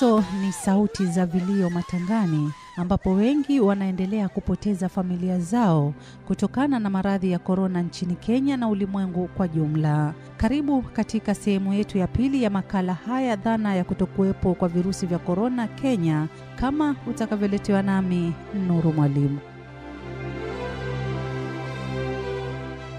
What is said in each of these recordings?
Hizo ni sauti za vilio matangani ambapo wengi wanaendelea kupoteza familia zao kutokana na maradhi ya korona nchini Kenya na ulimwengu kwa jumla. Karibu katika sehemu yetu ya pili ya makala haya, dhana ya kutokuwepo kwa virusi vya korona Kenya, kama utakavyoletewa nami Nuru Mwalimu.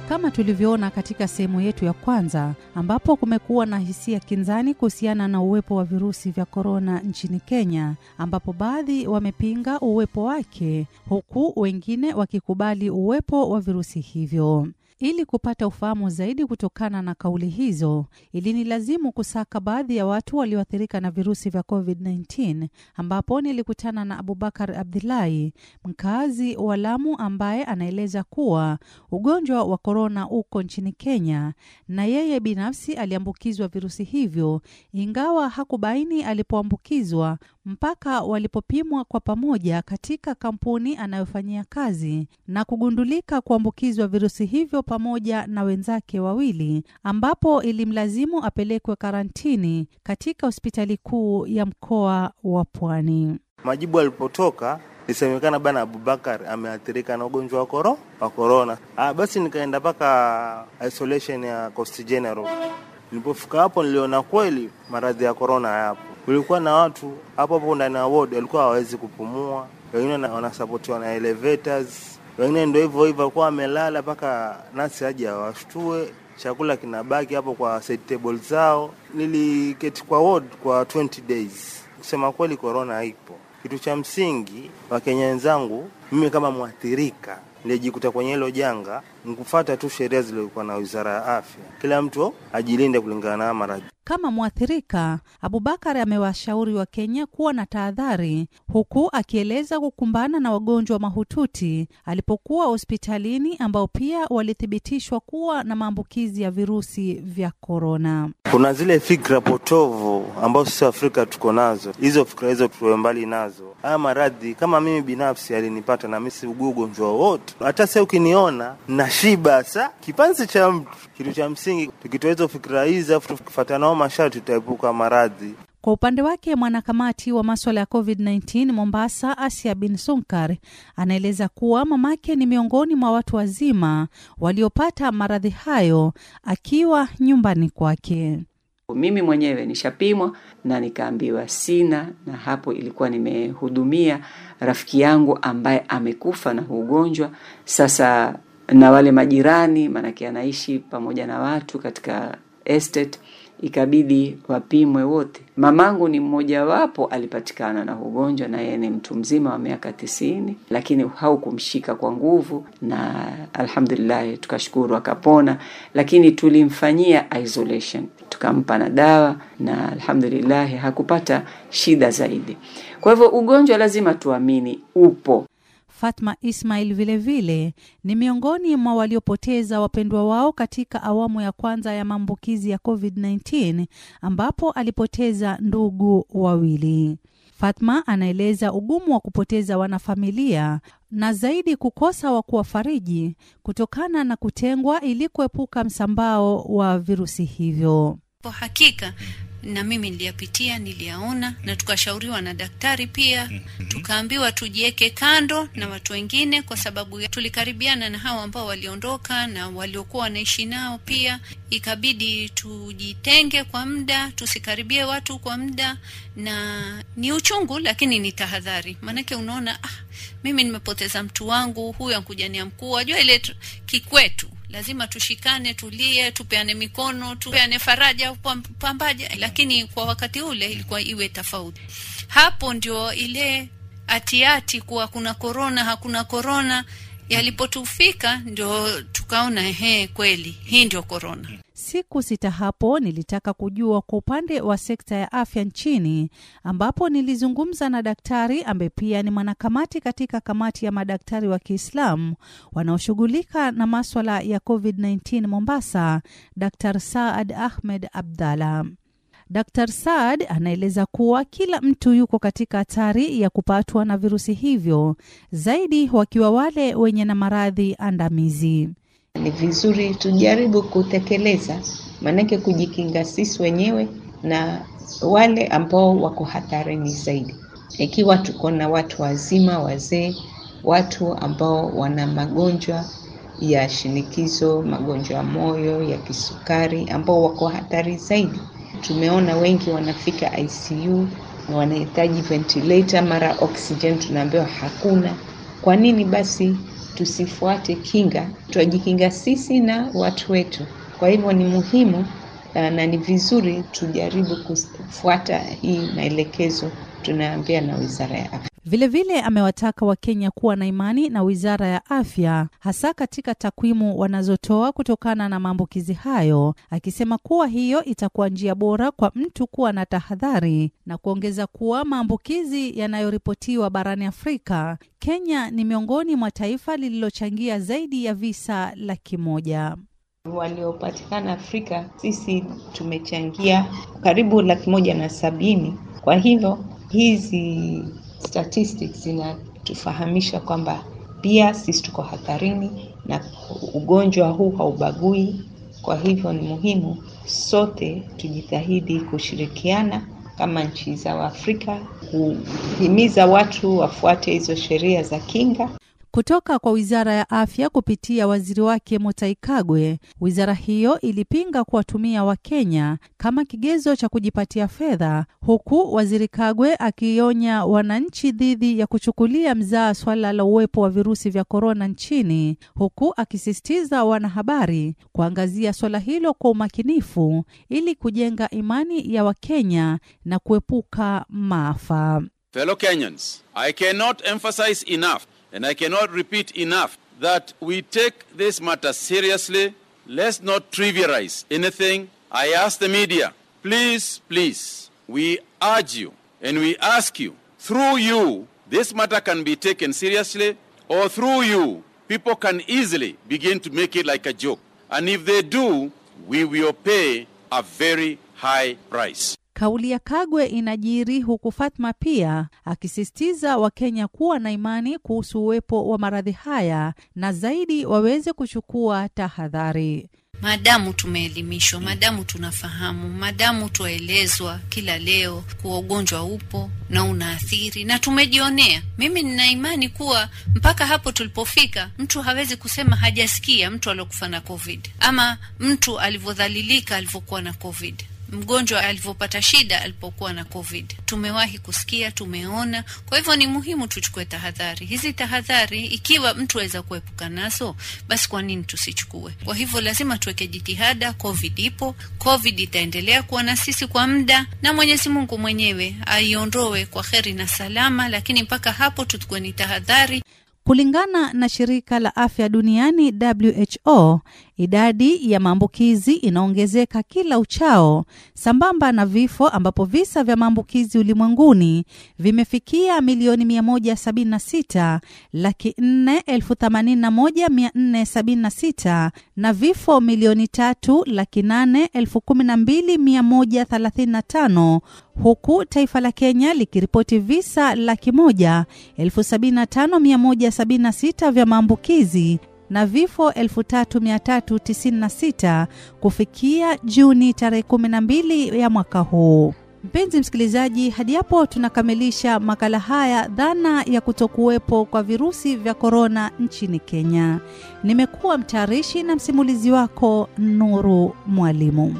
Kama tulivyoona katika sehemu yetu ya kwanza, ambapo kumekuwa na hisia kinzani kuhusiana na uwepo wa virusi vya korona nchini Kenya, ambapo baadhi wamepinga uwepo wake huku wengine wakikubali uwepo wa virusi hivyo. Ili kupata ufahamu zaidi kutokana na kauli hizo, ilinilazimu kusaka baadhi ya watu walioathirika na virusi vya COVID-19, ambapo nilikutana na Abubakar Abdullahi, mkazi wa Lamu, ambaye anaeleza kuwa ugonjwa wa korona uko nchini Kenya na yeye binafsi aliambukizwa virusi hivyo, ingawa hakubaini alipoambukizwa mpaka walipopimwa kwa pamoja katika kampuni anayofanyia kazi na kugundulika kuambukizwa virusi hivyo pamoja na wenzake wawili, ambapo ilimlazimu apelekwe karantini katika hospitali kuu ya mkoa wa Pwani. Majibu alipotoka isemekana bana Abubakar ameathirika na ugonjwa wa koro wa korona. Ah, basi nikaenda mpaka isolation ya Coast General. Nilipofika hapo, niliona kweli maradhi ya korona yapo. Kulikuwa na watu hapo hapo ndani ya ward walikuwa hawawezi kupumua, wengine wanasapotiwa na elevators, wengine ndio hivyo hivyo alikuwa amelala mpaka nasi aje awashtue. Chakula kinabaki hapo kwa side table zao. Niliketi kwa ward kwa 20 days. Kusema kweli, korona haipo. Kitu cha msingi, Wakenya wenzangu, mimi kama mwathirika nilijikuta kwenye hilo janga, nikufata tu sheria zilizokuwa na Wizara ya Afya. Kila mtu ajilinde kulingana na maradhi. Kama mwathirika, Abubakar amewashauri wa Kenya kuwa na tahadhari, huku akieleza kukumbana na wagonjwa mahututi alipokuwa hospitalini ambao pia walithibitishwa kuwa na maambukizi ya virusi vya korona. Kuna zile fikra potovu ambazo sisi Afrika tuko nazo, hizo fikra hizo tuwe mbali nazo. Haya maradhi kama mimi binafsi alinipata na mimi siugui ugonjwa wowote, hata sasa ukiniona na shiba sa kipanzi cha mtu. Kitu cha msingi tukitoa hizo fikira hizi afu tukifuata nao masharti, tutaepuka maradhi. Kwa upande wake mwanakamati wa maswala ya COVID-19 Mombasa, Asia bin Sunkar, anaeleza kuwa mamake ni miongoni mwa watu wazima waliopata maradhi hayo akiwa nyumbani kwake. Mimi mwenyewe nishapimwa na nikaambiwa sina, na hapo ilikuwa nimehudumia rafiki yangu ambaye amekufa na ugonjwa. Sasa na wale majirani, maanake anaishi pamoja na watu katika estate, ikabidi wapimwe wote. Mamangu ni mmojawapo alipatikana na ugonjwa, na yeye ni mtu mzima wa miaka tisini, lakini haukumshika kwa nguvu, na alhamdulillah tukashukuru akapona, lakini tulimfanyia isolation, tukampa na dawa, na alhamdulillah hakupata shida zaidi. Kwa hivyo ugonjwa lazima tuamini upo. Fatma Ismail vilevile ni miongoni mwa waliopoteza wapendwa wao katika awamu ya kwanza ya maambukizi ya COVID-19 ambapo alipoteza ndugu wawili. Fatma anaeleza ugumu wa kupoteza wanafamilia na zaidi kukosa wa kuwafariji kutokana na kutengwa ili kuepuka msambao wa virusi hivyo. Kwa hakika na mimi niliyapitia, niliyaona, na tukashauriwa na daktari pia, tukaambiwa tujiweke kando na watu wengine, kwa sababu tulikaribiana na hao ambao waliondoka na waliokuwa wanaishi nao pia. Ikabidi tujitenge kwa muda, tusikaribie watu kwa muda, na ni uchungu, lakini ni tahadhari. Maanake unaona, ah, mimi nimepoteza mtu wangu, huyu ankujania mkuu, wajua ile kikwetu lazima tushikane, tulie, tupeane mikono, tupeane faraja, pambaja. Lakini kwa wakati ule ilikuwa iwe tofauti. Hapo ndio ile atiati kuwa kuna korona, hakuna korona yalipotufika, ndio tukaona ehe, kweli hii ndio korona. Siku sita hapo nilitaka kujua kwa upande wa sekta ya afya nchini, ambapo nilizungumza na daktari ambaye pia ni mwanakamati katika kamati ya madaktari wa Kiislamu wanaoshughulika na maswala ya COVID-19 Mombasa, Dr. Saad Ahmed Abdalla. Dr. Saad anaeleza kuwa kila mtu yuko katika hatari ya kupatwa na virusi hivyo, zaidi wakiwa wale wenye na maradhi andamizi. Ni vizuri tujaribu kutekeleza, maanake kujikinga sisi wenyewe na wale ambao wako hatarini zaidi. Ikiwa tuko na watu wazima, wazee, watu ambao wana magonjwa ya shinikizo, magonjwa ya moyo, ya kisukari, ambao wako hatari zaidi. Tumeona wengi wanafika ICU na wanahitaji ventilator, mara oxygen tunaambiwa hakuna. Kwa nini basi tusifuate kinga, twajikinga sisi na watu wetu? Kwa hivyo ni muhimu na ni vizuri tujaribu kufuata hii maelekezo tunaambia na Wizara ya Afya. Vilevile amewataka Wakenya kuwa na imani na Wizara ya Afya, hasa katika takwimu wanazotoa kutokana na maambukizi hayo, akisema kuwa hiyo itakuwa njia bora kwa mtu kuwa na tahadhari, na kuongeza kuwa maambukizi yanayoripotiwa barani Afrika, Kenya ni miongoni mwa taifa lililochangia zaidi ya visa laki moja waliopatikana Afrika sisi tumechangia karibu laki moja na sabini. Kwa hivyo hizi statistics zinatufahamisha kwamba pia sisi tuko hatarini na ugonjwa huu haubagui. Kwa hivyo ni muhimu sote tujitahidi kushirikiana kama nchi za Afrika kuhimiza watu wafuate hizo sheria za kinga. Kutoka kwa Wizara ya Afya kupitia waziri wake Mutahi Kagwe, wizara hiyo ilipinga kuwatumia Wakenya kama kigezo cha kujipatia fedha, huku waziri Kagwe akionya wananchi dhidi ya kuchukulia mzaa swala la uwepo wa virusi vya korona nchini, huku akisisitiza wanahabari kuangazia swala hilo kwa umakinifu ili kujenga imani ya Wakenya na kuepuka maafa. Fellow Kenyans, I cannot emphasize enough And I cannot repeat enough that we take this matter seriously. Let's not trivialize anything. I ask the media, please, please, we urge you and we ask you, through you, this matter can be taken seriously, or through you, people can easily begin to make it like a joke. And if they do, we will pay a very high price. Kauli ya Kagwe inajiri huku Fatma pia akisisitiza Wakenya kuwa na imani kuhusu uwepo wa maradhi haya na zaidi waweze kuchukua tahadhari. Maadamu tumeelimishwa, maadamu tunafahamu, maadamu twaelezwa kila leo kuwa ugonjwa upo na unaathiri na tumejionea. Mimi nina imani kuwa mpaka hapo tulipofika, mtu hawezi kusema hajasikia mtu aliokufa na COVID ama mtu alivyodhalilika alivyokuwa na COVID mgonjwa alivyopata shida alipokuwa na COVID. Tumewahi kusikia, tumeona. Kwa hivyo ni muhimu tuchukue tahadhari hizi. Tahadhari ikiwa mtu aweza kuepuka nazo, basi kwa nini tusichukue? Kwa hivyo lazima tuweke jitihada. COVID ipo, COVID itaendelea kuwa na sisi kwa muda, na Mwenyezi Mungu mwenyewe aiondoe kwa heri na salama, lakini mpaka hapo tuchukue ni tahadhari. Kulingana na shirika la afya duniani WHO, idadi ya maambukizi inaongezeka kila uchao, sambamba na vifo, ambapo visa vya maambukizi ulimwenguni vimefikia milioni 176 laki 4 elfu 81 476 na vifo milioni 3 laki 8 elfu 12 135 huku taifa la Kenya likiripoti visa laki moja elfu sabini na tano mia moja sabini na sita vya maambukizi na vifo 3396 kufikia Juni tarehe 12 ya mwaka huu. Mpenzi msikilizaji, hadi hapo tunakamilisha makala haya, dhana ya kutokuwepo kwa virusi vya korona nchini Kenya. Nimekuwa mtayarishi na msimulizi wako Nuru Mwalimu.